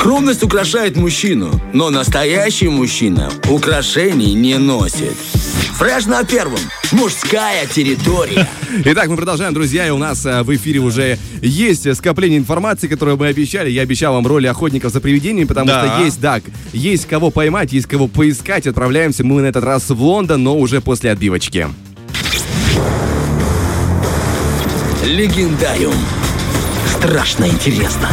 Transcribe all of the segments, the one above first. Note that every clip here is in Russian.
Скромность украшает мужчину, но настоящий мужчина украшений не носит. Фреш на первом. Мужская территория. Итак, мы продолжаем, друзья, и у нас э, в эфире уже есть скопление информации, которую мы обещали. Я обещал вам роли охотников за привидениями, потому Да. что есть, да, есть кого поймать, есть кого поискать. Отправляемся мы на этот раз в Лондон, но уже после отбивочки. Легендариум. Страшно интересно.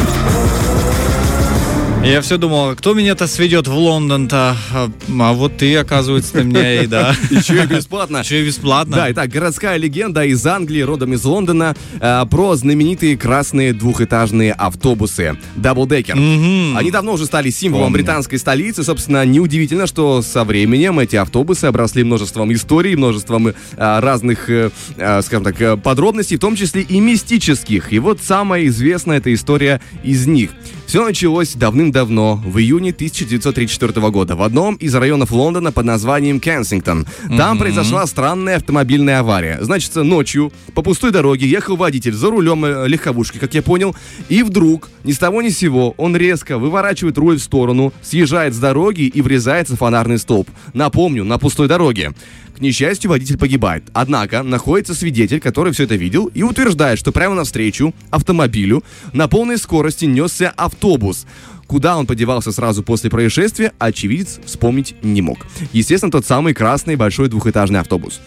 Я все думал, кто меня-то сведет в Лондон-то? А, а вот ты, оказывается, ты меня и да. Еще и бесплатно. Еще и бесплатно. Да, итак, городская легенда из Англии, родом из Лондона, э, про знаменитые красные двухэтажные автобусы Даблдекер. Они давно уже стали символом Помню. британской столицы. Собственно, неудивительно, что со временем эти автобусы обросли множеством историй, множеством э, разных, э, скажем так, подробностей, в том числе и мистических. И вот самая известная эта история из них. Все началось давным-давно, в июне 1934 года, в одном из районов Лондона под названием Кенсингтон. Там произошла странная автомобильная авария. Значит, ночью по пустой дороге ехал водитель за рулем э, легковушки, как я понял, и вдруг, ни с того ни с сего, он резко выворачивает руль в сторону, съезжает с дороги и врезается в фонарный столб. Напомню, на пустой дороге. К несчастью, водитель погибает. Однако находится свидетель, который все это видел и утверждает, что прямо навстречу автомобилю на полной скорости несся автобус. Куда он подевался сразу после происшествия, очевидец вспомнить не мог. Естественно, тот самый красный большой двухэтажный автобус.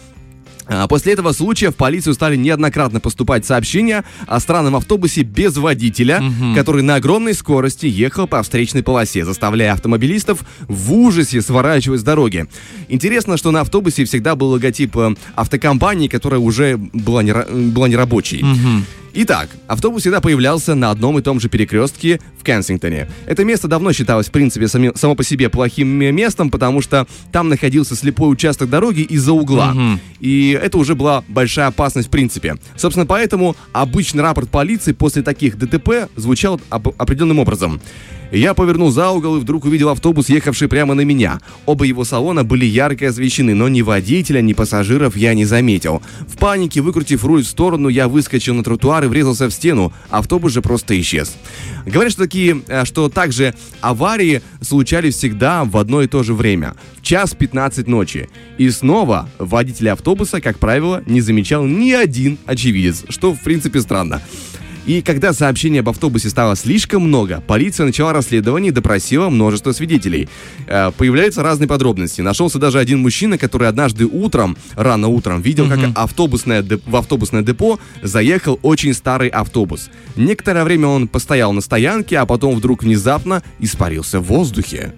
А, После этого случая в полицию стали неоднократно поступать сообщения о странном автобусе без водителя, который на огромной скорости ехал по встречной полосе, заставляя автомобилистов в ужасе сворачивать с дороги. Интересно, что на автобусе всегда был логотип э, автокомпании, которая уже была, не, была нерабочей. Итак, автобус всегда появлялся на одном и том же перекрестке в Кенсингтоне. Это место давно считалось, в принципе, сами- само по себе плохим местом, потому что там находился слепой участок дороги из-за угла. И это уже была большая опасность в принципе. Собственно, поэтому обычный рапорт полиции после таких ДТП звучал об- определенным образом. Я повернул за угол и вдруг увидел автобус, ехавший прямо на меня. Оба его салона были ярко освещены, но ни водителя, ни пассажиров я не заметил. В панике, выкрутив руль в сторону, я выскочил на тротуар и врезался в стену. Автобус же просто исчез. Говорят, что такие, э, что также аварии случались всегда в одно и то же время. В час 15 ночи. И снова водителя автобуса, как правило, не замечал ни один очевидец, что в принципе странно. И когда сообщений об автобусе стало слишком много, полиция начала расследование и допросила множество свидетелей. Э, появляются разные подробности. Нашелся даже один мужчина, который однажды утром, рано утром, видел, как автобусное в автобусное депо заехал очень старый автобус. Некоторое время он постоял на стоянке, а потом вдруг внезапно испарился в воздухе.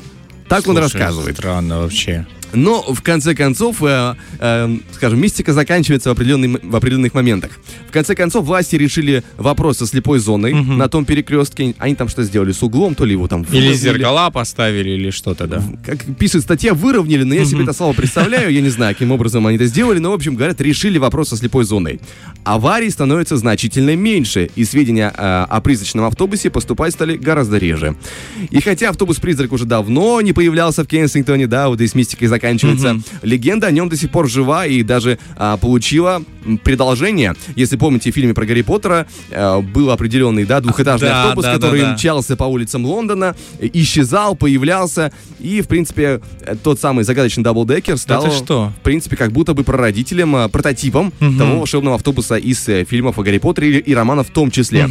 Так он Слушай, рассказывает. Странно вообще. Но в конце концов, э, э, скажем, мистика заканчивается в, определенный- в определенных моментах. В конце концов, власти решили вопрос со слепой зоной на том перекрестке. Они там что сделали с углом, то ли его там Или выровняли. зеркала поставили, или что-то, да. Как пишет статья, выровняли, но я себе это слово представляю, я не знаю, каким образом они это сделали, но, в общем, говорят, решили вопрос со слепой зоной. Аварий становится значительно меньше, и сведения э, о призрачном автобусе поступать стали гораздо реже. И хотя автобус-призрак уже давно не появлялся в Кенсингтоне, да, вот здесь мистика и заканчивается, легенда о нем до сих пор жива и даже а, получила продолжение. Если помните, в фильме про Гарри Поттера э, был определенный, да, двухэтажный Да, автобус, да, да, который да. мчался по улицам Лондона, э, исчезал, появлялся, и, в принципе, э, тот самый загадочный даблдекер стал, что? в принципе, как будто бы прародителем, э, прототипом того волшебного автобуса из э, фильмов о Гарри Поттере и, и романов в том числе.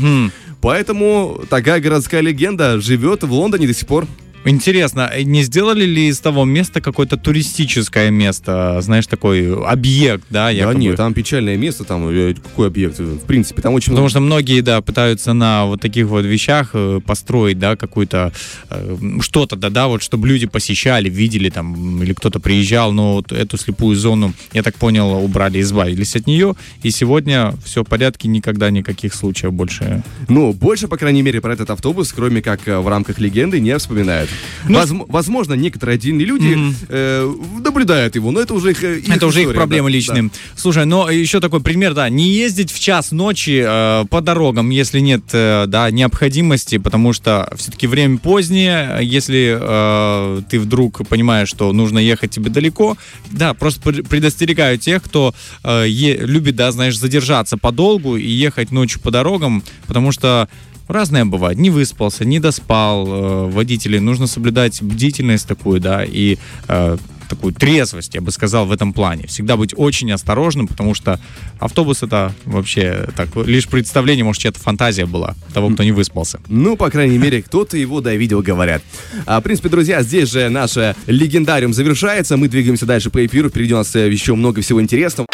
Поэтому такая городская легенда живет в Лондоне до сих пор. Интересно, э, не сделали ли из того места какое-то туристическое место, знаешь, такой объект, да? Да якобы? нет, там печальное место, там э, какой объект, в принципе, там очень Потому много... что многие, да, пытаются на вот таких вот вещах э, построить, да, какую-то э, что-то, да, да, вот, чтобы люди посещали, видели там, или кто-то приезжал, но вот эту слепую зону, я так понял, убрали, избавились от нее, и сегодня все в порядке, никогда никаких случаев больше. Ну, больше, по крайней мере, про этот автобус, кроме как э, в рамках легенды, не вспоминают. Ну, Возм- возможно, некоторые отдельные люди э, наблюдают его, но это уже их, э, их Это уже их проблемы да, личные. да. Слушай, но еще такой пример, да, не ездить в час ночи э, по дорогам, если нет, э, да, необходимости, потому что все-таки время позднее, если э, ты вдруг понимаешь, что нужно ехать тебе далеко, да, просто пр- предостерегаю тех, кто э, е- любит, да, знаешь, задержаться подолгу и ехать ночью по дорогам, потому что разное бывает. Не выспался, не доспал э, водителей. Нужно соблюдать бдительность такую, да, и э, такую трезвость, я бы сказал, в этом плане. Всегда быть очень осторожным, потому что автобус это вообще так, лишь представление, может, чья-то фантазия была того, кто не выспался. Ну, по крайней мере, кто-то его да видел, говорят. А, в принципе, друзья, здесь же наше легендариум завершается. Мы двигаемся дальше по эфиру. Впереди у нас э, еще много всего интересного.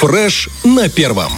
Фреш на первом.